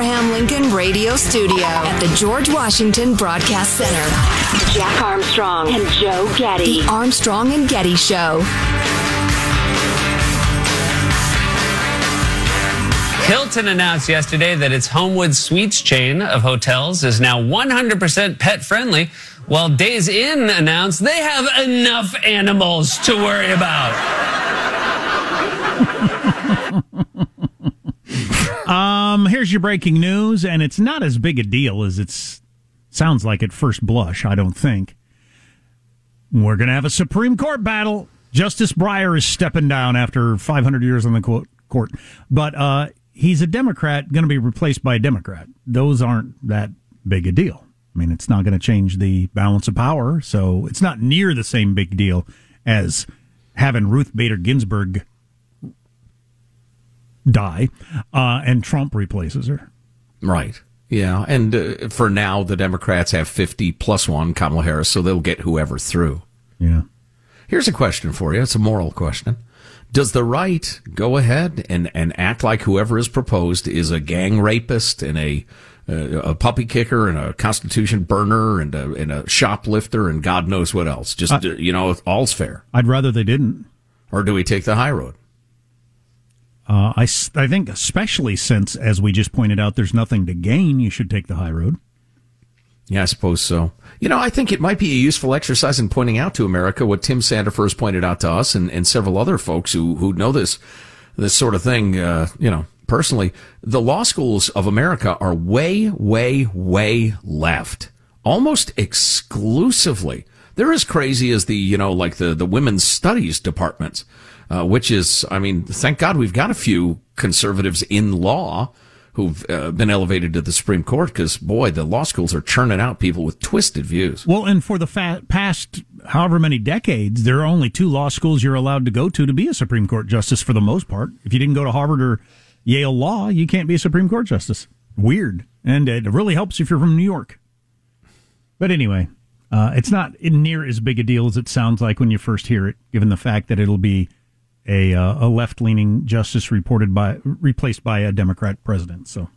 Abraham Lincoln Radio Studio at the George Washington Broadcast Center, Jack Armstrong and Joe Getty. The Armstrong and Getty Show. Hilton announced yesterday that its Homewood Suites chain of hotels is now 100% pet friendly, while Days Inn announced they have enough animals to worry about. Um, here's your breaking news, and it's not as big a deal as it sounds like at first blush, I don't think. We're going to have a Supreme Court battle. Justice Breyer is stepping down after 500 years on the court, but uh, he's a Democrat, going to be replaced by a Democrat. Those aren't that big a deal. I mean, it's not going to change the balance of power, so it's not near the same big deal as having Ruth Bader Ginsburg die, uh, and Trump replaces her. Right. Yeah. And uh, for now, the Democrats have 50 plus one Kamala Harris, so they'll get whoever through. Yeah. Here's a question for you. It's a moral question. Does the right go ahead and, and act like whoever is proposed is a gang rapist and a uh, a puppy kicker and a constitution burner and a, and a shoplifter and God knows what else? Just, uh, you know, all's fair. I'd rather they didn't. Or do we take the high road? Uh, I, I think, especially since, as we just pointed out, there's nothing to gain, you should take the high road. Yeah, I suppose so. You know, I think it might be a useful exercise in pointing out to America what Tim Sandefur has pointed out to us and, and several other folks who, who know this, this sort of thing, uh, you know, personally. The law schools of America are way, way, way left. Almost exclusively. They're as crazy as the, you know, like the, the women's studies departments uh, which is, I mean, thank God we've got a few conservatives in law who've uh, been elevated to the Supreme Court because, boy, the law schools are churning out people with twisted views. Well, and for the fa- past however many decades, there are only two law schools you're allowed to go to to be a Supreme Court justice for the most part. If you didn't go to Harvard or Yale Law, you can't be a Supreme Court justice. Weird. And it really helps if you're from New York. But anyway, uh, it's not near as big a deal as it sounds like when you first hear it, given the fact that it'll be a uh, a left leaning justice reported by replaced by a Democrat president. So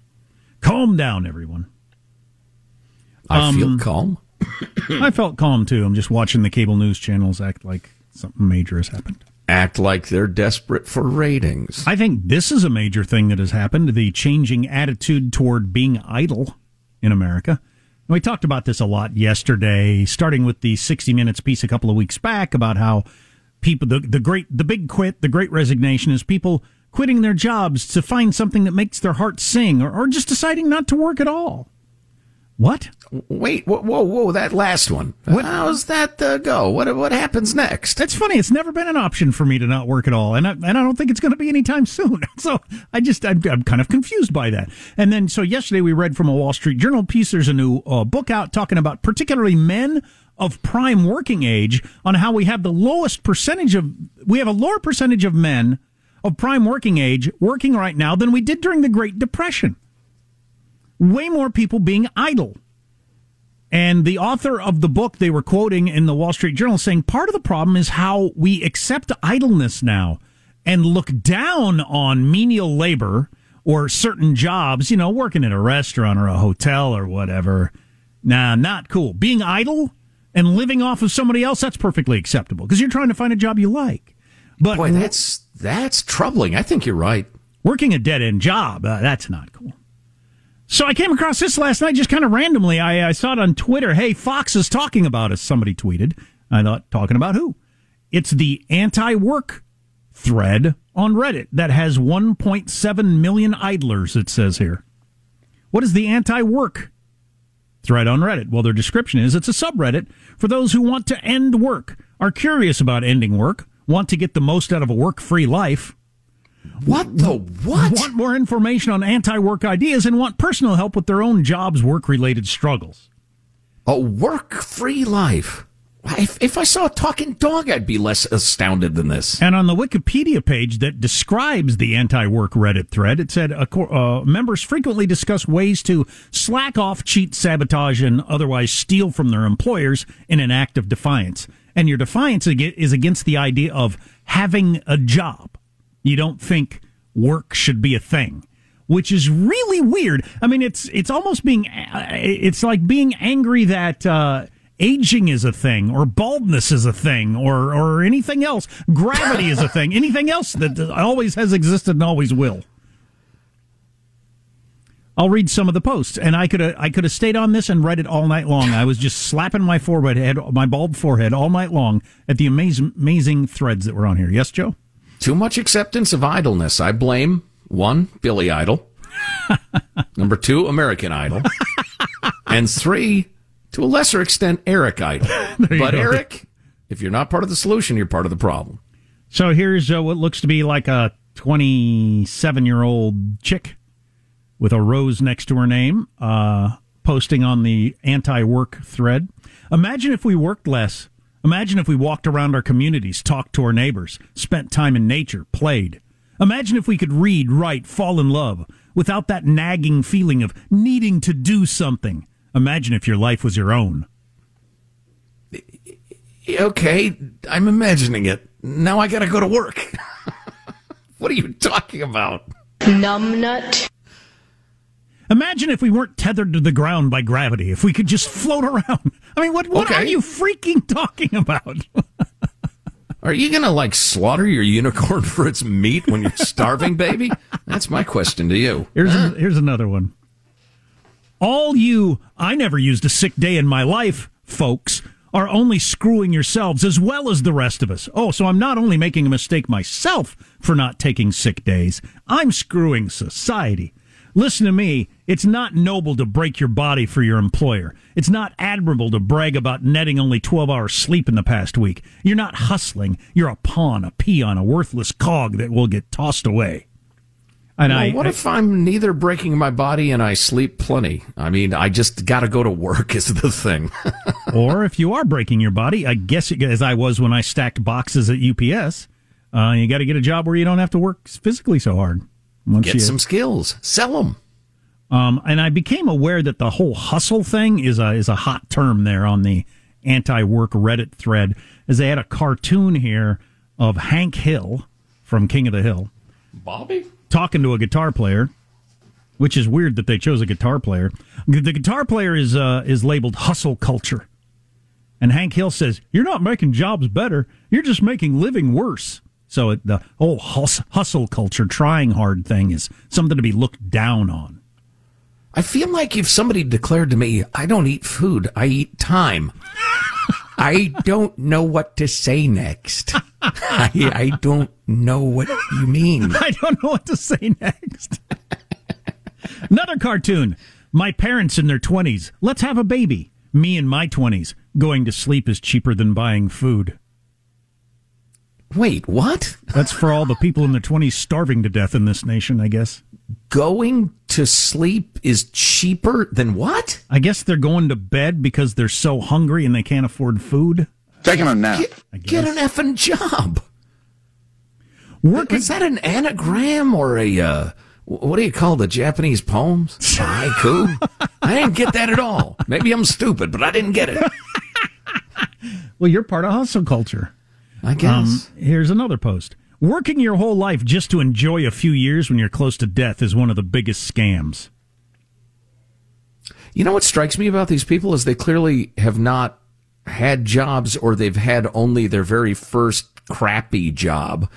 calm down, everyone. I um, feel calm. I felt calm too. I'm just watching the cable news channels act like something major has happened. Act like they're desperate for ratings. I think this is a major thing that has happened the changing attitude toward being idle in America. We talked about this a lot yesterday, starting with the 60 Minutes piece a couple of weeks back about how people, the, the great, the big quit, the great resignation is people quitting their jobs to find something that makes their heart sing or, or just deciding not to work at all. What? Wait, whoa, whoa, whoa! That last one. What? How's that uh, go? What what happens next? That's funny. It's never been an option for me to not work at all, and I, and I don't think it's going to be anytime soon. So I just I'm, I'm, kind of confused by that. And then so yesterday we read from a Wall Street Journal piece. There's a new uh, book out talking about particularly men of prime working age on how we have the lowest percentage of we have a lower percentage of men of prime working age working right now than we did during the Great Depression way more people being idle. And the author of the book they were quoting in the Wall Street Journal saying part of the problem is how we accept idleness now and look down on menial labor or certain jobs, you know, working at a restaurant or a hotel or whatever. Nah, not cool. Being idle and living off of somebody else, that's perfectly acceptable because you're trying to find a job you like. But boy, that's that's troubling. I think you're right. Working a dead end job, uh, that's not cool. So I came across this last night just kind of randomly. I, I, saw it on Twitter. Hey, Fox is talking about us. Somebody tweeted. I thought, talking about who? It's the anti work thread on Reddit that has 1.7 million idlers, it says here. What is the anti work thread on Reddit? Well, their description is it's a subreddit for those who want to end work, are curious about ending work, want to get the most out of a work free life what the what? Want more information on anti work ideas and want personal help with their own jobs work related struggles. A work free life. If, if I saw a talking dog, I'd be less astounded than this. And on the Wikipedia page that describes the anti work Reddit thread, it said uh, members frequently discuss ways to slack off, cheat, sabotage, and otherwise steal from their employers in an act of defiance. And your defiance is against the idea of having a job you don't think work should be a thing which is really weird. I mean, it's it's almost being it's like being angry that uh, aging is a thing, or baldness is a thing, or or anything else. Gravity is a thing. Anything else that always has existed and always will. I'll read some of the posts, and I could have I could have stayed on this and read it all night long. I was just slapping my forehead, my bald forehead, all night long at the amazing amazing threads that were on here. Yes, Joe. Too much acceptance of idleness. I blame one, Billy Idol. Number two, American Idol. and three, to a lesser extent, Eric Idle. but go. Eric, if you're not part of the solution, you're part of the problem. So here's uh, what looks to be like a 27 year old chick with a rose next to her name, uh, posting on the anti work thread. Imagine if we worked less. Imagine if we walked around our communities, talked to our neighbors, spent time in nature, played. Imagine if we could read, write, fall in love without that nagging feeling of needing to do something. Imagine if your life was your own. Okay, I'm imagining it. Now I gotta go to work. what are you talking about? Numbnut. Imagine if we weren't tethered to the ground by gravity, if we could just float around. I mean, what, what okay. are you freaking talking about? are you going to like slaughter your unicorn for its meat when you're starving, baby? That's my question to you. Here's, a, here's another one. All you, I never used a sick day in my life, folks, are only screwing yourselves as well as the rest of us. Oh, so I'm not only making a mistake myself for not taking sick days, I'm screwing society. Listen to me. It's not noble to break your body for your employer. It's not admirable to brag about netting only 12 hours sleep in the past week. You're not hustling. You're a pawn, a peon, a worthless cog that will get tossed away. And well, I, what I, if I'm neither breaking my body and I sleep plenty? I mean, I just got to go to work is the thing. or if you are breaking your body, I guess as I was when I stacked boxes at UPS, uh, you got to get a job where you don't have to work physically so hard. Once Get you, some skills, sell them. Um, and I became aware that the whole hustle thing is a is a hot term there on the anti-work Reddit thread, as they had a cartoon here of Hank Hill from King of the Hill, Bobby talking to a guitar player, which is weird that they chose a guitar player. The guitar player is uh, is labeled hustle culture, and Hank Hill says, "You're not making jobs better; you're just making living worse." So it, the whole hustle culture, trying hard thing is something to be looked down on. I feel like if somebody declared to me, I don't eat food, I eat time. I don't know what to say next. I, I don't know what you mean. I don't know what to say next. Another cartoon. My parents in their 20s. Let's have a baby. Me in my 20s. Going to sleep is cheaper than buying food. Wait, what? That's for all the people in their 20s starving to death in this nation, I guess. Going to sleep is cheaper than what? I guess they're going to bed because they're so hungry and they can't afford food. Taking a nap. Get, get an effing job. Working. Is that an anagram or a, uh, what do you call the Japanese poems? Haiku? I didn't get that at all. Maybe I'm stupid, but I didn't get it. well, you're part of hustle culture. I guess. Um, here's another post. Working your whole life just to enjoy a few years when you're close to death is one of the biggest scams. You know what strikes me about these people is they clearly have not had jobs or they've had only their very first crappy job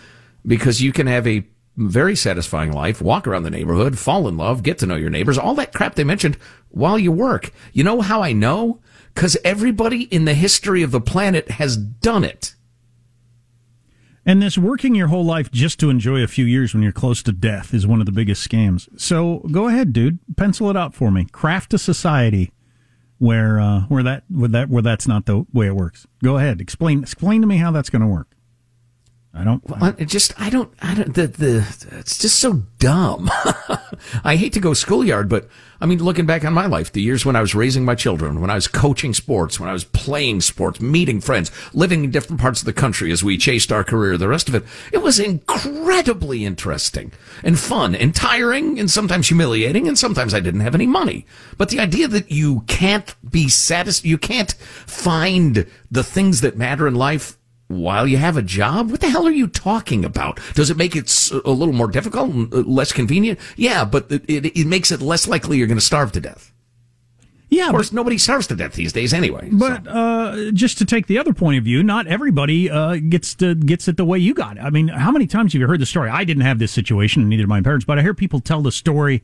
because you can have a very satisfying life, walk around the neighborhood, fall in love, get to know your neighbors, all that crap they mentioned while you work. You know how I know? Because everybody in the history of the planet has done it. And this working your whole life just to enjoy a few years when you're close to death is one of the biggest scams. So go ahead, dude, pencil it out for me. Craft a society where uh, where that where that where that's not the way it works. Go ahead, explain explain to me how that's going to work. I don't. I just I don't I don't the the it's just so dumb. I hate to go schoolyard, but I mean, looking back on my life, the years when I was raising my children, when I was coaching sports, when I was playing sports, meeting friends, living in different parts of the country as we chased our career, the rest of it, it was incredibly interesting and fun and tiring and sometimes humiliating and sometimes I didn't have any money. But the idea that you can't be satisfied, you can't find the things that matter in life while you have a job? What the hell are you talking about? Does it make it a little more difficult and uh, less convenient? Yeah, but it, it, it makes it less likely you're going to starve to death. Yeah, of course, but, nobody starves to death these days anyway. But so. uh, just to take the other point of view, not everybody uh, gets to gets it the way you got it. I mean, how many times have you heard the story? I didn't have this situation, and neither did my parents, but I hear people tell the story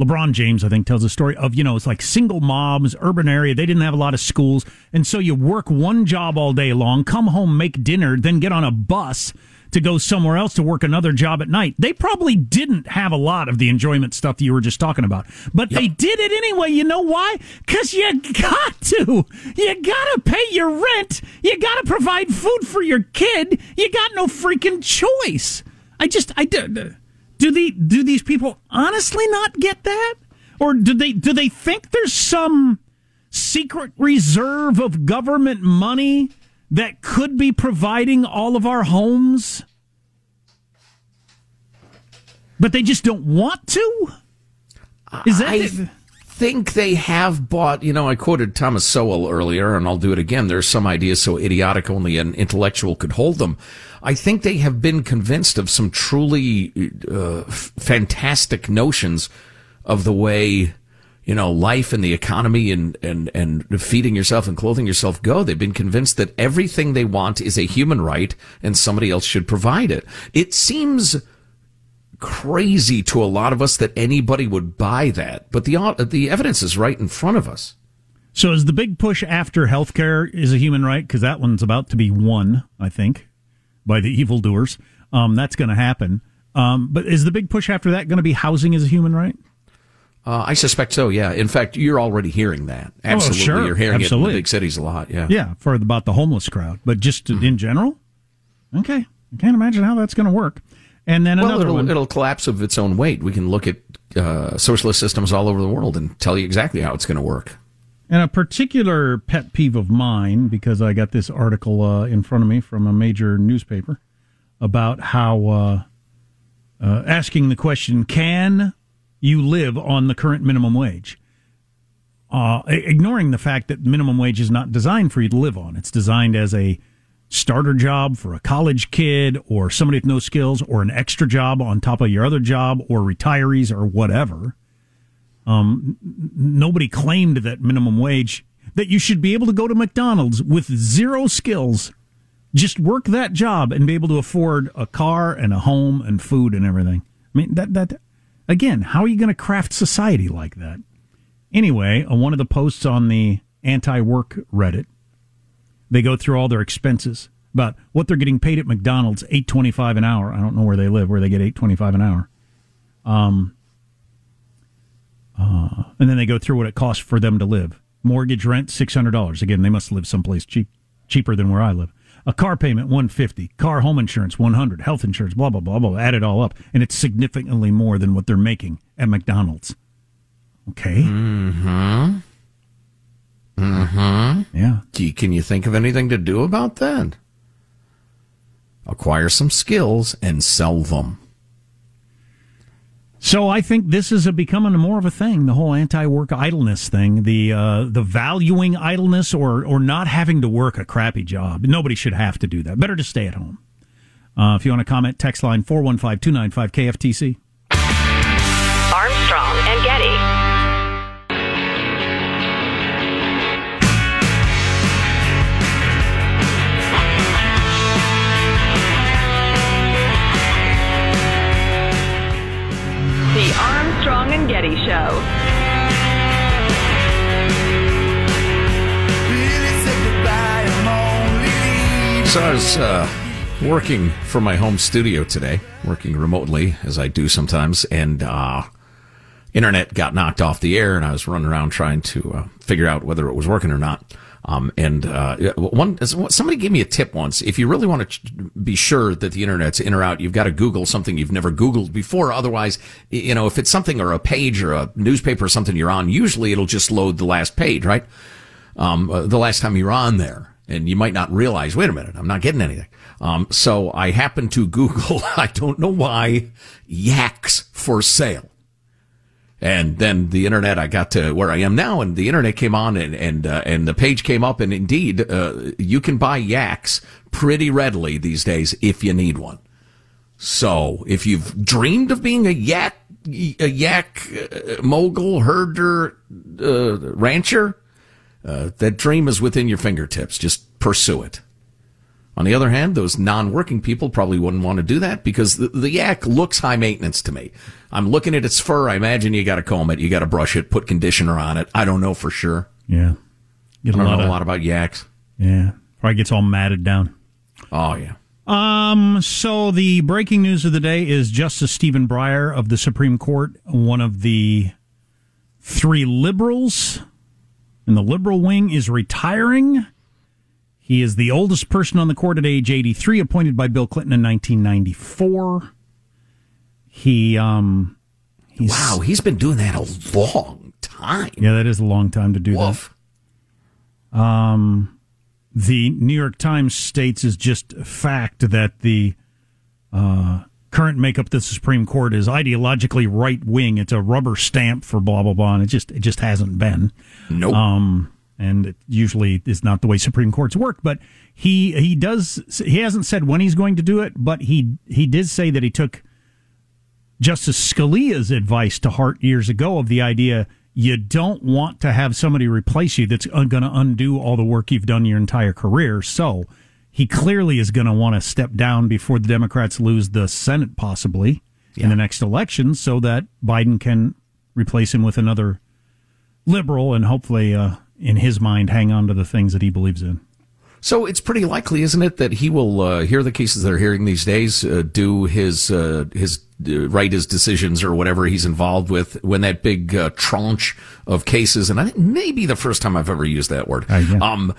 LeBron James, I think, tells a story of, you know, it's like single moms, urban area. They didn't have a lot of schools. And so you work one job all day long, come home, make dinner, then get on a bus to go somewhere else to work another job at night. They probably didn't have a lot of the enjoyment stuff that you were just talking about, but yep. they did it anyway. You know why? Because you got to. You got to pay your rent. You got to provide food for your kid. You got no freaking choice. I just, I did. Do the do these people honestly not get that, or do they do they think there's some secret reserve of government money that could be providing all of our homes, but they just don't want to? Is that? I think they have bought. You know, I quoted Thomas Sowell earlier, and I'll do it again. There's some ideas so idiotic only an intellectual could hold them. I think they have been convinced of some truly uh, fantastic notions of the way you know life and the economy and and and feeding yourself and clothing yourself go. They've been convinced that everything they want is a human right and somebody else should provide it. It seems crazy to a lot of us that anybody would buy that, but the the evidence is right in front of us. So is the big push after healthcare is a human right because that one's about to be won, I think by the evildoers. Um, that's going to happen. Um, but is the big push after that going to be housing as a human right? Uh, I suspect so. Yeah. In fact, you're already hearing that. Absolutely, oh, sure. you're hearing Absolutely. it in the big cities a lot. Yeah. Yeah, for about the homeless crowd, but just mm-hmm. in general. Okay, I can't imagine how that's going to work. And then well, another it'll, one. It'll collapse of its own weight. We can look at uh, socialist systems all over the world and tell you exactly how it's going to work. And a particular pet peeve of mine, because I got this article uh, in front of me from a major newspaper about how uh, uh, asking the question, can you live on the current minimum wage? Uh, ignoring the fact that minimum wage is not designed for you to live on. It's designed as a starter job for a college kid or somebody with no skills or an extra job on top of your other job or retirees or whatever. Um, nobody claimed that minimum wage that you should be able to go to McDonald's with zero skills, just work that job and be able to afford a car and a home and food and everything. I mean that that again, how are you going to craft society like that? Anyway, on one of the posts on the anti-work Reddit, they go through all their expenses about what they're getting paid at McDonald's, eight twenty-five an hour. I don't know where they live, where they get eight twenty-five an hour. Um, uh, and then they go through what it costs for them to live. Mortgage rent six hundred dollars. Again, they must live someplace cheap, cheaper than where I live. A car payment one fifty. Car home insurance one hundred. Health insurance blah blah blah blah. Add it all up, and it's significantly more than what they're making at McDonald's. Okay. Mm-hmm. Mm-hmm. Yeah. Gee, can you think of anything to do about that? Acquire some skills and sell them. So I think this is a becoming more of a thing. The whole anti-work idleness thing, the uh, the valuing idleness or or not having to work a crappy job. Nobody should have to do that. Better to stay at home. Uh, if you want to comment, text line 415 KFTC. Armstrong and Getty. Armstrong and Getty Show. So I was uh, working from my home studio today, working remotely as I do sometimes, and uh, internet got knocked off the air, and I was running around trying to uh, figure out whether it was working or not. Um, and uh, one somebody gave me a tip once. If you really want to be sure that the internet's in or out, you've got to Google something you've never Googled before. Otherwise, you know, if it's something or a page or a newspaper or something you're on, usually it'll just load the last page, right? Um, uh, the last time you're on there. And you might not realize, wait a minute, I'm not getting anything. Um, so I happened to Google, I don't know why, yaks for sale. And then the internet, I got to where I am now, and the internet came on, and and uh, and the page came up, and indeed, uh, you can buy yaks pretty readily these days if you need one. So if you've dreamed of being a yak, a yak uh, mogul, herder, uh, rancher, uh, that dream is within your fingertips. Just pursue it. On the other hand, those non-working people probably wouldn't want to do that because the, the yak looks high maintenance to me. I'm looking at its fur. I imagine you got to comb it, you got to brush it, put conditioner on it. I don't know for sure. Yeah. Get I don't know of, a lot about yaks. Yeah. Probably gets all matted down. Oh yeah. Um, so the breaking news of the day is Justice Stephen Breyer of the Supreme Court, one of the three liberals in the liberal wing, is retiring. He is the oldest person on the court at age 83, appointed by Bill Clinton in 1994. He, um, he's, wow, he's been doing that a long time. Yeah, that is a long time to do Woof. that. Um, the New York Times states is just fact that the uh, current makeup of the Supreme Court is ideologically right wing. It's a rubber stamp for blah blah blah, and it just it just hasn't been. Nope. Um, and it usually is not the way Supreme Courts work. But he he does he hasn't said when he's going to do it, but he he did say that he took Justice Scalia's advice to heart years ago of the idea you don't want to have somebody replace you that's going to undo all the work you've done your entire career. So he clearly is going to want to step down before the Democrats lose the Senate, possibly yeah. in the next election, so that Biden can replace him with another liberal and hopefully. Uh, in his mind, hang on to the things that he believes in. So it's pretty likely, isn't it, that he will uh, hear the cases they're hearing these days, uh, do his uh, his uh, write his decisions or whatever he's involved with when that big uh, tranche of cases, and I think maybe the first time I've ever used that word, yeah. um,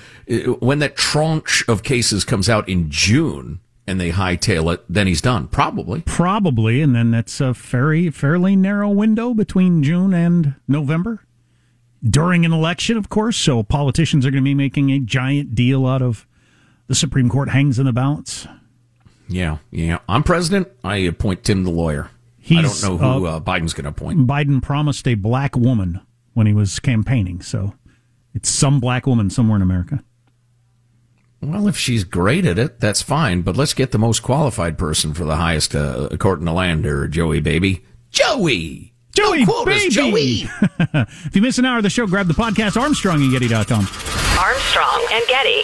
when that tranche of cases comes out in June and they hightail it, then he's done, probably, probably, and then that's a very fairly narrow window between June and November during an election, of course. So politicians are going to be making a giant deal out of the Supreme Court hangs in the balance. Yeah, yeah. I'm president. I appoint Tim the lawyer. He's, I don't know who uh, uh, Biden's going to appoint. Biden promised a black woman when he was campaigning, so it's some black woman somewhere in America. Well, if she's great at it, that's fine. But let's get the most qualified person for the highest uh, court in the land, or Joey, baby, Joey. Joey, no baby. Joey. if you miss an hour of the show, grab the podcast, Armstrong and Getty.com. Armstrong and Getty.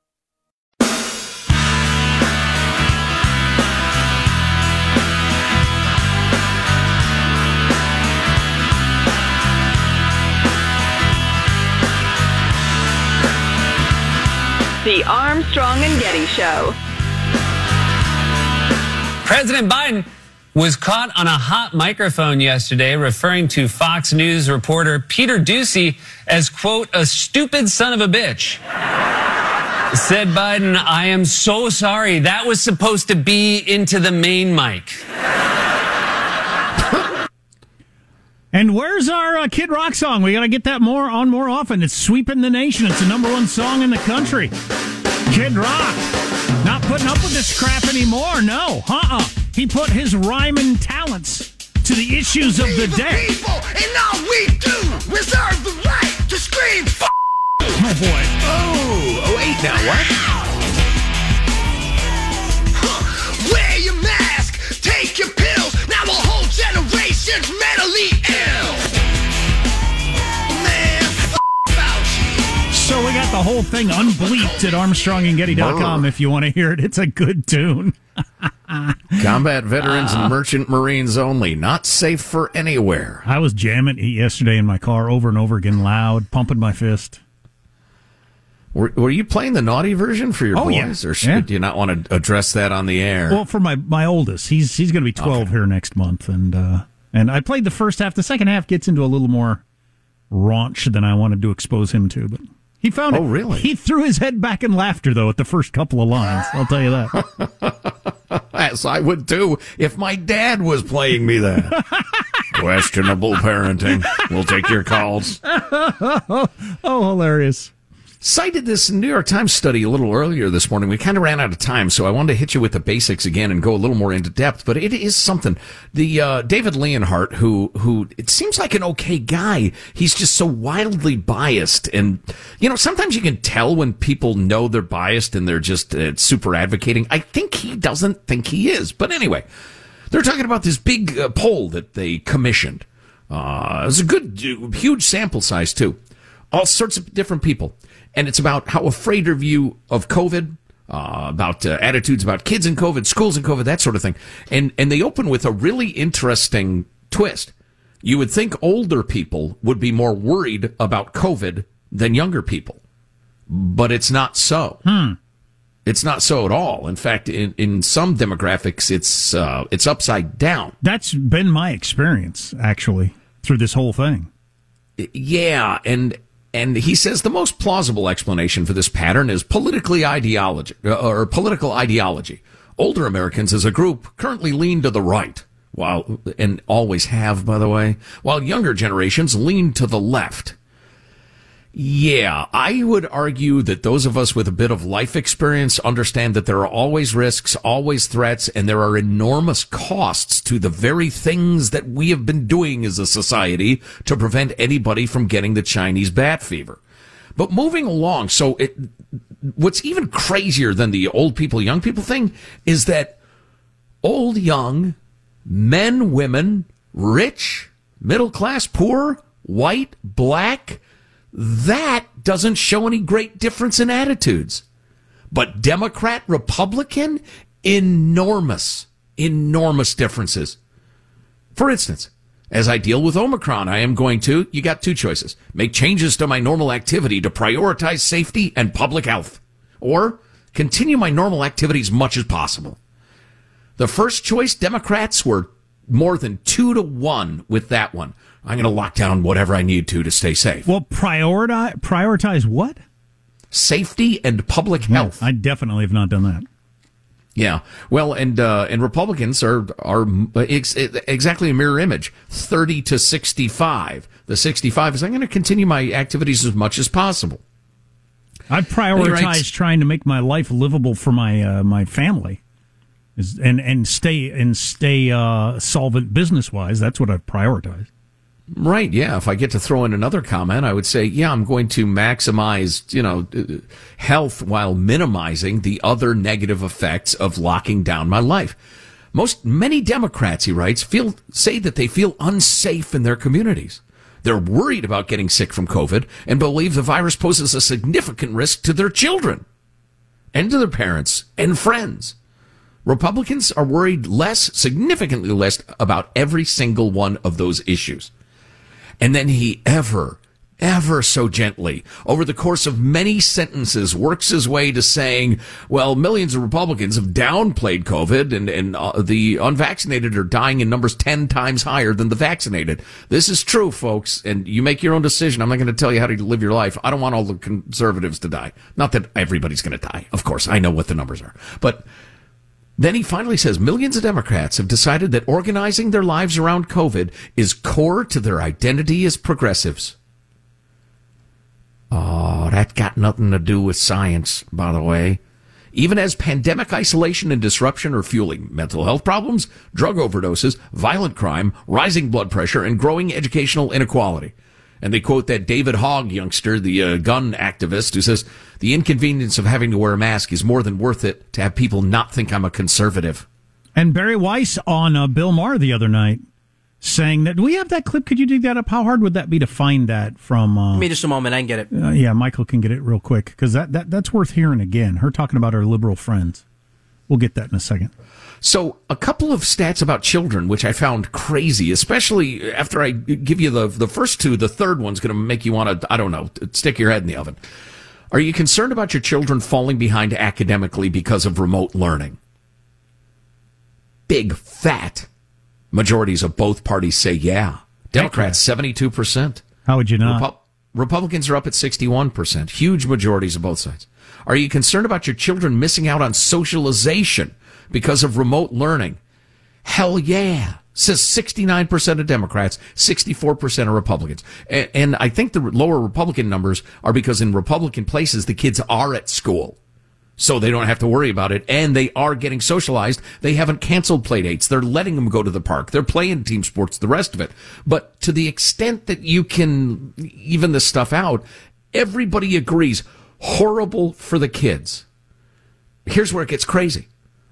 The Armstrong and Getty Show. President Biden was caught on a hot microphone yesterday referring to Fox News reporter Peter Doocy as, quote, a stupid son of a bitch. Said Biden, I am so sorry. That was supposed to be into the main mic. And where's our uh, Kid Rock song? We got to get that more on more often. It's sweeping the nation. It's the number one song in the country. Kid Rock. Not putting up with this crap anymore. No. Uh-uh. He put his rhyming talents to the issues of the day. People, and all we do reserve the right to scream. F- Oh, boy. Oh, oh, wait now, what? Generation's mentally ill. Man, f- Fauci. So we got the whole thing unbleeped at armstrongandgetty.com if you want to hear it. It's a good tune. Combat veterans and merchant marines only. Not safe for anywhere. I was jamming it yesterday in my car over and over again, loud, pumping my fist. Were, were you playing the naughty version for your Oh, yeah. boys, or should, Yeah. do you not want to address that on the air? Well, for my my oldest, he's he's going to be twelve here next month, and uh, and I played the first half. The second half gets into a little more raunch than I wanted to expose him to, but he found it. Oh, really? He threw his head back in laughter though at the first couple of lines. I'll tell you that. As I would too if my dad was playing me that. Questionable parenting. We'll take your calls. oh, hilarious! Cited this New York Times study a little earlier this morning. We kind of ran out of time, so I wanted to hit you with the basics again and go a little more into depth. But it is something. The uh, David Leonhardt, who who it seems like an okay guy, he's just so wildly biased, and you know sometimes you can tell when people know they're biased and they're just uh, super advocating. I think he doesn't think he is, but anyway, they're talking about this big uh, poll that they commissioned. Uh, it was a good, huge sample size too all sorts of different people. And it's about how afraid are you of COVID, uh, about uh, attitudes about kids and COVID, schools and COVID, that sort of thing. And and they open with a really interesting twist. You would think older people would be more worried about COVID than younger people, but it's not so. Hmm. It's not so at all. In fact, in, in some demographics, it's uh, it's upside down. That's been my experience actually through this whole thing. Yeah, and and he says the most plausible explanation for this pattern is politically ideology uh, or political ideology. Older Americans as a group currently lean to the right, while and always have, by the way, while younger generations lean to the left. Yeah, I would argue that those of us with a bit of life experience understand that there are always risks, always threats, and there are enormous costs to the very things that we have been doing as a society to prevent anybody from getting the Chinese bat fever. But moving along, so it, what's even crazier than the old people, young people thing is that old, young, men, women, rich, middle class, poor, white, black, that doesn't show any great difference in attitudes. But Democrat, Republican, enormous, enormous differences. For instance, as I deal with Omicron, I am going to, you got two choices. Make changes to my normal activity to prioritize safety and public health. Or continue my normal activity as much as possible. The first choice, Democrats were more than two to one with that one. I'm going to lock down whatever I need to to stay safe. Well, prioritize prioritize what? Safety and public health. I definitely have not done that. Yeah. Well, and uh, and Republicans are are ex- exactly a mirror image. Thirty to sixty five. The sixty five is I'm going to continue my activities as much as possible. I prioritize trying to make my life livable for my uh, my family, is, and and stay and stay uh, solvent business wise. That's what I prioritize. Right. Yeah. If I get to throw in another comment, I would say, yeah, I'm going to maximize, you know, health while minimizing the other negative effects of locking down my life. Most, many Democrats, he writes, feel, say that they feel unsafe in their communities. They're worried about getting sick from COVID and believe the virus poses a significant risk to their children and to their parents and friends. Republicans are worried less, significantly less about every single one of those issues. And then he ever, ever so gently, over the course of many sentences, works his way to saying, well, millions of Republicans have downplayed COVID and, and uh, the unvaccinated are dying in numbers 10 times higher than the vaccinated. This is true, folks, and you make your own decision. I'm not going to tell you how to live your life. I don't want all the conservatives to die. Not that everybody's going to die. Of course, I know what the numbers are. But then he finally says millions of Democrats have decided that organizing their lives around COVID is core to their identity as progressives. Oh, that got nothing to do with science, by the way. Even as pandemic isolation and disruption are fueling mental health problems, drug overdoses, violent crime, rising blood pressure, and growing educational inequality. And they quote that David Hogg youngster, the uh, gun activist, who says, the inconvenience of having to wear a mask is more than worth it to have people not think I'm a conservative. And Bari Weiss on uh, Bill Maher the other night saying that, do we have that clip? Could you dig that up? How hard would that be to find that from? Uh, Give me just a moment. I can get it. Uh, yeah, Michael can get it real quick because that, that, that's worth hearing again. Her talking about her liberal friends. We'll get that in a second. So, a couple of stats about children, which I found crazy, especially after I give you the the first two. The third one's going to make you want to, I don't know, stick your head in the oven. Are you concerned about your children falling behind academically because of remote learning? Big fat majorities of both parties say yeah. Democrats seventy two percent. How would you not? Repu- Republicans are up at sixty one percent. Huge majorities of both sides. Are you concerned about your children missing out on socialization? Because of remote learning. Hell yeah. Says 69% of Democrats, 64% of Republicans. And, and, I think the lower Republican numbers are because in Republican places, the kids are at school. So they don't have to worry about it. And they are getting socialized. They haven't canceled play dates. They're letting them go to the park. They're playing team sports, the rest of it. But to the extent that you can even this stuff out, everybody agrees horrible for the kids. Here's where it gets crazy.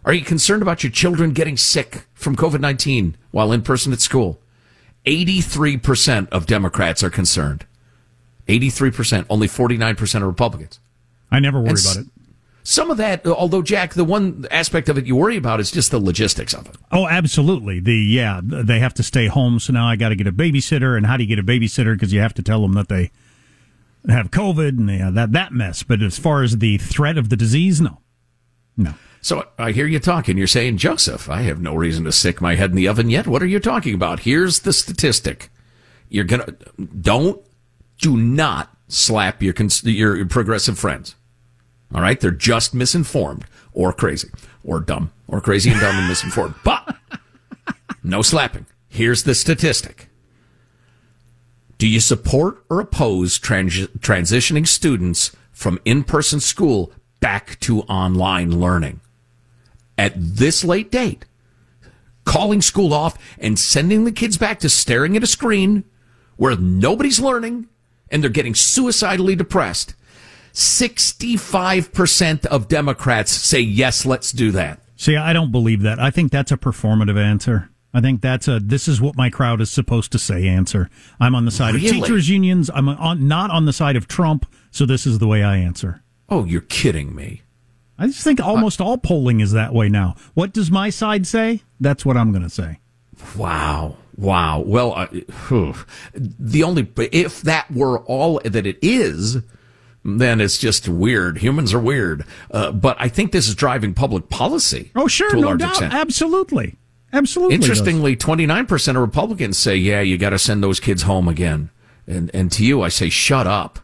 Are you concerned about your children getting sick from COVID 19 while in person at school? 83% of Democrats are concerned. 83%, only 49% of Republicans. I never worry And about it. Some of that, although Jack, the one aspect of it you worry about is just the logistics of it. Oh, absolutely. The yeah, they have to stay home, so now I got to get a babysitter. And how do you get a babysitter? Because you have to tell them that they have COVID and yeah, that that mess. But as far as the threat of the disease, no, no. So I hear you talking. You're saying, Joseph, I have no reason to stick my head in the oven yet. What are you talking about? Here's the statistic. You're gonna don't do not slap your your progressive friends. All right, they're just misinformed or crazy or dumb or crazy and dumb and misinformed. But no slapping. Here's the statistic. Do you support or oppose trans- transitioning students from in-person school back to online learning? At this late date, calling school off and sending the kids back to staring at a screen where nobody's learning and they're getting suicidally depressed. 65% of Democrats say, yes, let's do that. See, I don't believe that. I think that's a performative answer. I think that's a this is what my crowd is supposed to say answer. I'm on the side Really? of teachers unions. I'm on, not on the side of Trump, so this is the way I answer. Oh, you're kidding me. I just think almost all polling is that way now. What does my side say? That's what I'm going to say. Wow. Wow. Well, uh, the only, if that were all that it is, then it's just weird. Humans are weird. Uh, but I think this is driving public policy. Oh, sure, to a no large doubt, extent. absolutely, absolutely. does. Interestingly, 29% of Republicans say, yeah, you got to send those kids home again. And, and to you, I say, shut up.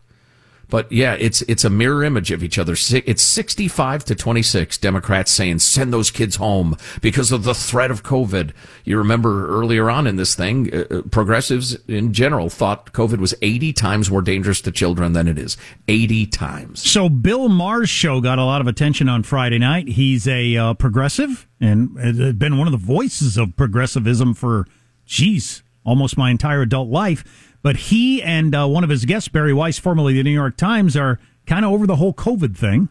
But yeah, it's, it's a mirror image of each other. It's 65 to 26 Democrats saying, send those kids home because of the threat of COVID. You remember earlier on in this thing, uh, uh, progressives in general thought COVID was 80 times more dangerous to children than it is. 80 times. So Bill Maher's show got a lot of attention on Friday night. He's a uh, progressive and has been one of the voices of progressivism for, geez, almost my entire adult life. But he and uh, one of his guests, Bari Weiss, formerly the New York Times, are kind of over the whole COVID thing.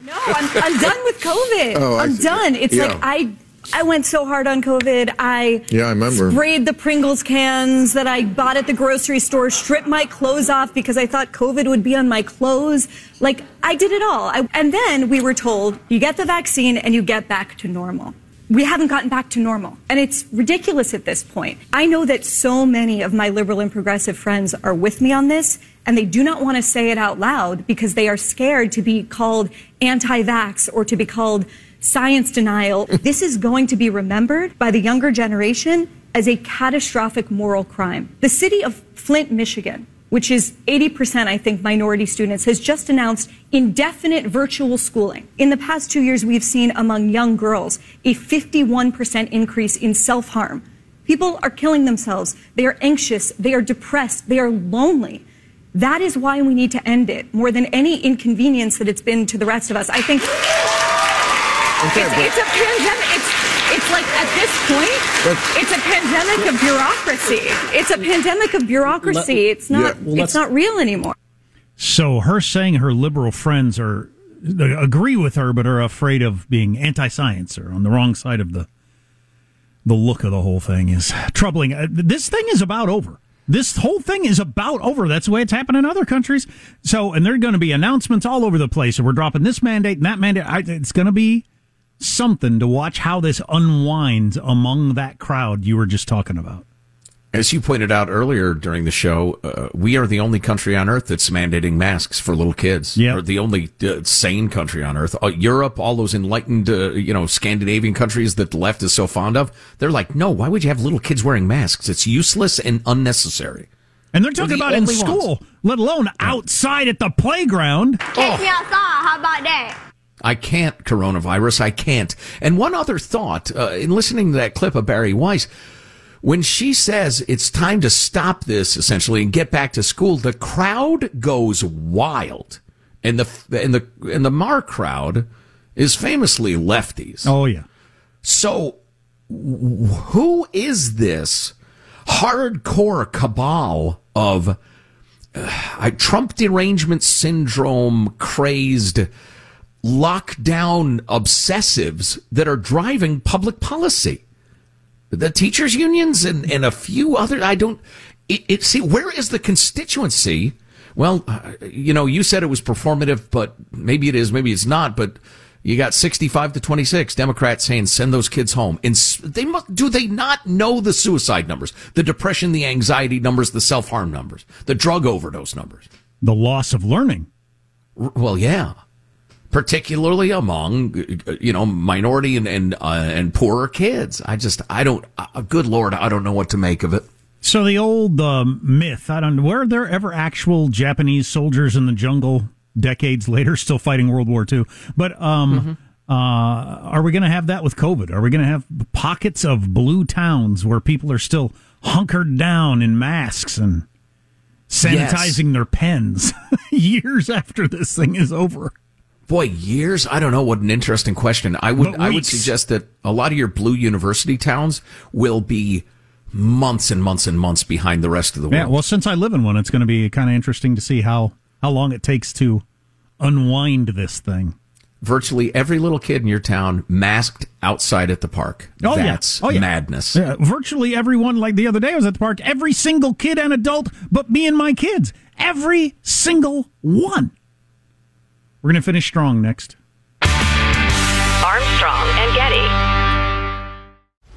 No, I'm, I'm done with COVID. Oh, I I'm see. done. It's Yeah. like I I went so hard on COVID. I Yeah, I remember. sprayed the Pringles cans that I bought at the grocery store, stripped my clothes off because I thought COVID would be on my clothes. Like I did it all. I, and then we were told you get the vaccine and you get back to normal. We haven't gotten back to normal. And it's ridiculous at this point. I know that so many of my liberal and progressive friends are with me on this, and they do not want to say it out loud because they are scared to be called anti vax or to be called science denial. this is going to be remembered by the younger generation as a catastrophic moral crime. The city of Flint, Michigan, which is 80%, I think, minority students, has just announced indefinite virtual schooling. In the past two years, we've seen among young girls a 51% increase in self harm. People are killing themselves. They are anxious. They are depressed. They are lonely. That is why we need to end it more than any inconvenience that it's been to the rest of us. I think it's, it's a pandemic. It's, it's like at this point, it's a pandemic of bureaucracy. It's a pandemic of bureaucracy. It's not. Yeah, well, it's not real anymore. So her saying her liberal friends are agree with her, but are afraid of being anti-science or on the wrong side of the the look of the whole thing is troubling. Uh, This thing is about over. This whole thing is about over. That's the way it's happened in other countries. So, and there are going to be announcements all over the place. We're dropping this mandate and that mandate. I, it's going to be something to watch how this unwinds among that crowd you were just talking about. As you pointed out earlier during the show, uh, we are the only country on earth that's mandating masks for little kids. Yeah. We're the only uh, sane country on earth. Uh, Europe, all those enlightened, uh, you know, Scandinavian countries that the left is so fond of, they're like, no, why would you have little kids wearing masks? It's useless and unnecessary. And they're We're talking the about in only ones. school, let alone outside at the playground. Take me outside. How about that? I can't coronavirus. I can't. And one other thought, uh, in listening to that clip of Bari Weiss, when she says it's time to stop this essentially and get back to school, the crowd goes wild. And the, and the, and the Maher crowd is famously lefties. Oh, yeah. So wh- who is this hardcore cabal of uh, Trump derangement syndrome crazed lockdown obsessives that are driving public policy? The teachers unions and, and a few other, I don't, it, it, see, where is the constituency Well, uh, you know, you said it was performative, but maybe it is, maybe it's not. But you got 65 to 26 Democrats saying send those kids home. And they must, do they not know the suicide numbers, the depression, the anxiety numbers, the self harm numbers, the drug overdose numbers, the loss of learning? Well, yeah particularly among you know minority and and, uh, and poorer kids. I just I don't. Uh, good lord, I don't know what to make of it. So the old uh, myth, I don't know, were there ever actual Japanese soldiers in the jungle decades later still fighting World War II? But um, mm-hmm. uh, are we going to have that with COVID? Are we going to have pockets of blue towns where people are still hunkered down in masks and sanitizing yes. their pens years after this thing is over? Boy, years? I don't know. What an interesting question. I would I would suggest that a lot of your blue university towns will be months and months and months behind the rest of the world. Yeah, well, since I live in one, it's going to be kind of interesting to see how how long it takes to unwind this thing. Virtually every little kid in your town masked outside at the park. Oh, That's yeah. Oh, yeah. madness. Yeah, virtually everyone, like the other day, I was at the park. Every single kid and adult, but me and my kids. Every single one. We're going to finish strong next. Armstrong and Getty.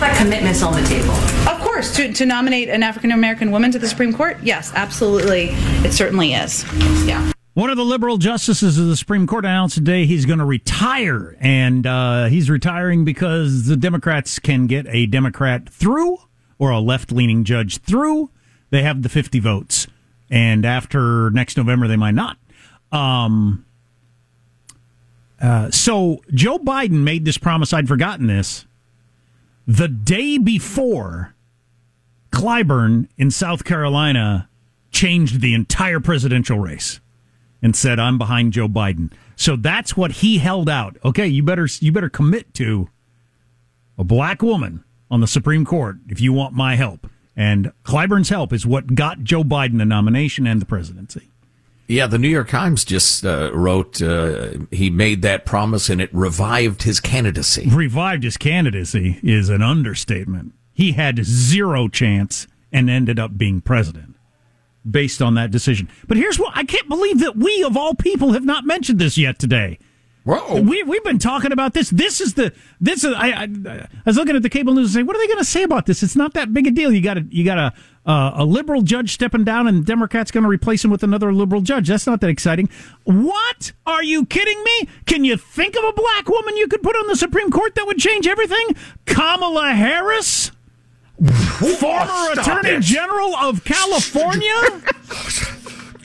That commitment's on the table. Of course, to, to nominate an African American woman to the Supreme Court, yes, absolutely. It certainly is. Yeah. One of the liberal justices of the Supreme Court announced today he's going to retire, and uh, he's retiring because the Democrats can get a Democrat through or a left leaning judge through. They have the 50 votes, and after next November, they might not. Um, uh, so Joe Biden made this promise. I'd forgotten this. The day before Clyburn in South Carolina changed the entire presidential race and said, "I'm behind Joe Biden." So that's what he held out. Okay, you better you better commit to a black woman on the Supreme Court if you want my help. And Clyburn's help is what got Joe Biden the nomination and the presidency. Yeah, the New York Times just uh, wrote uh, he made that promise and it revived his candidacy. Revived his candidacy is an understatement. He had zero chance and ended up being president based on that decision. But here's what I can't believe that we, of all people, have not mentioned this yet today. Whoa. We we've been talking about this. This is the this is I I, I was looking at the cable news and saying, what are they going to say about this? It's not that big a deal. You got a you got a uh, a liberal judge stepping down, and Democrats going to replace him with another liberal judge. That's not that exciting. What are you kidding me? Can you think of a black woman you could put on the Supreme Court that would change everything? Kamala Harris, former Attorney it. General of California.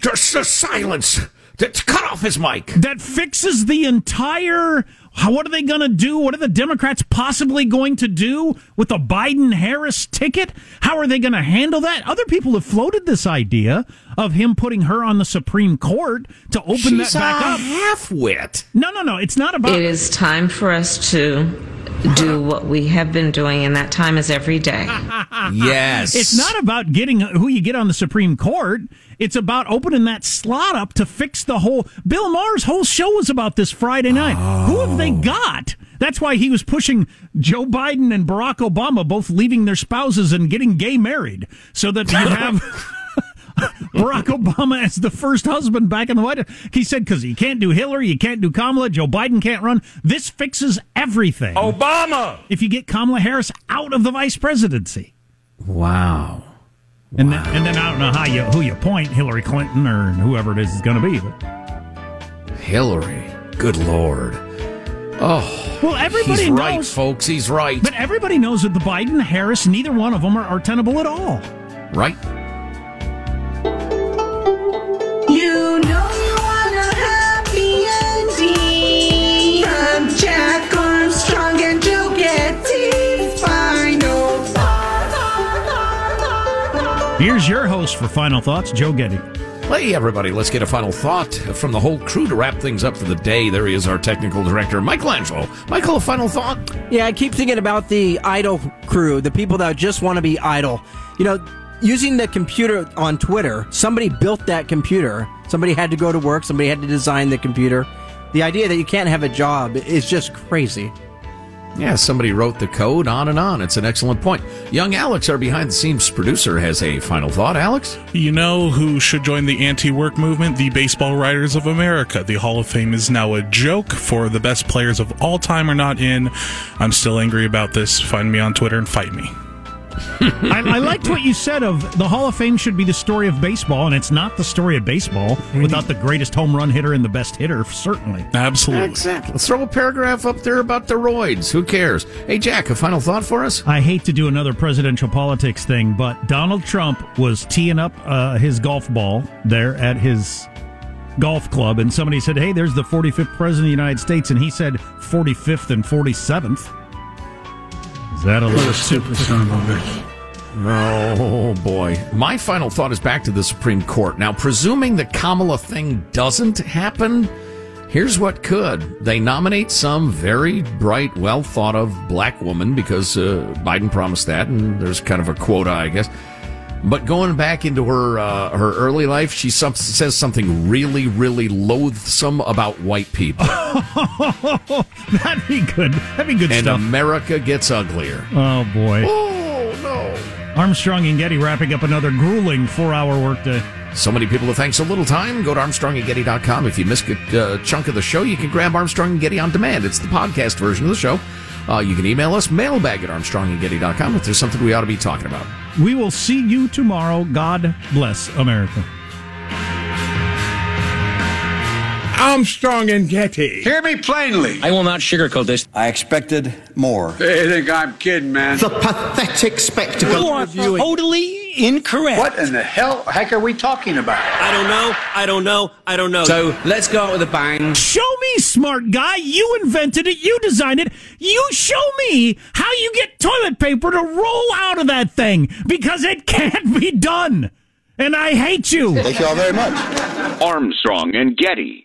Just the silence. Cut off his mic. that fixes the entire. How, what are they going to do? What are the Democrats possibly going to do with the Biden Harris ticket? How are they going to handle that? Other people have floated this idea of him putting her on the Supreme Court to open She's that back a up. half-wit. No, no, no. It's not about. It is time for us to do what we have been doing, and that time is every day. Yes. It's not about getting who you get on the Supreme Court. It's about opening that slot up to fix the whole. Bill Maher's whole show was about this Friday night. Who have they oh. got? That's why he was pushing Joe Biden and Barack Obama both leaving their spouses and getting gay married so that you have. Barack Obama as the first husband back in the White House. He said, because you can't do Hillary, you can't do Kamala, Joe Biden can't run. This fixes everything. Obama! If you get Kamala Harris out of the vice presidency. Wow. And then, and then I don't know how you who you point Hillary Clinton or whoever it is is going to be. But Hillary. Good Lord. Oh. well, everybody He's knows, right, folks. He's right. but everybody knows that the Biden Harris, neither one of them are, are tenable at all. right? Here's your host for final thoughts, Joe Getty. Hey, everybody, let's get a final thought from the whole crew to wrap things up for the day. There he is, our technical director, Michael Angelo. Michael, a final thought? Yeah, I keep thinking about the idle crew, the people that just want to be idle. You know, using the computer on Twitter, somebody built that computer. Somebody had to go to work, somebody had to design the computer. The idea that you can't have a job is just crazy. Yeah, somebody wrote the code on and on. It's an excellent point. Young Alex, our behind the scenes producer, has a final thought. Alex? You know who should join the anti work movement? The Baseball Writers of America. The Hall of Fame is now a joke for the best players of all time are not in. I'm still angry about this. Find me on Twitter and fight me. I, I liked what you said of the Hall of Fame should be the story of baseball, and it's not the story of baseball without the greatest home run hitter and the best hitter, certainly. Absolutely. Exactly. Let's throw a paragraph up there about the roids. Who cares? Hey, Jack, a final thought for us? I hate to do another presidential politics thing, but Donald Trump was teeing up uh, his golf ball there at his golf club, and somebody said, Hey, there's the 45th president of the United States, and he said 45th and 47th. Is that a little super son of a bitch? Oh boy. My final thought is back to the Supreme Court. Now, presuming the Kamala thing doesn't happen, here's what could. They nominate some very bright, well thought of black woman because uh, Biden promised that, and there's kind of a quota, I guess. But going back into her uh, her early life, she some, says something really, really loathsome about white people, That'd be good. That'd be good and stuff. America gets uglier. Oh, boy. Oh no. Armstrong and Getty wrapping up another grueling four hour workday. So many people to thank so little time. Go to ArmstrongandGetty.com. If you missed a uh, chunk of the show, you can grab Armstrong and Getty on demand. It's the podcast version of the show. Uh, you can email us, mailbag at ArmstrongandGetty.com if there's something we ought to be talking about. We will see you tomorrow. God bless America. Armstrong and Getty. Hear me plainly. I will not sugarcoat this. I expected more. They think I'm kidding, man. The pathetic spectacle. You are totally incorrect. What in the hell heck are we talking about? I don't know. I don't know. I don't know. So let's go out with a bang. Show me, smart guy. You invented it. You designed it. You show me how you get toilet paper to roll out of that thing because it can't be done. And I hate you. Thank you all very much. Armstrong and Getty.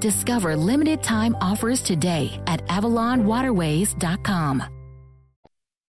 Discover limited time offers today at AvalonWaterways.com.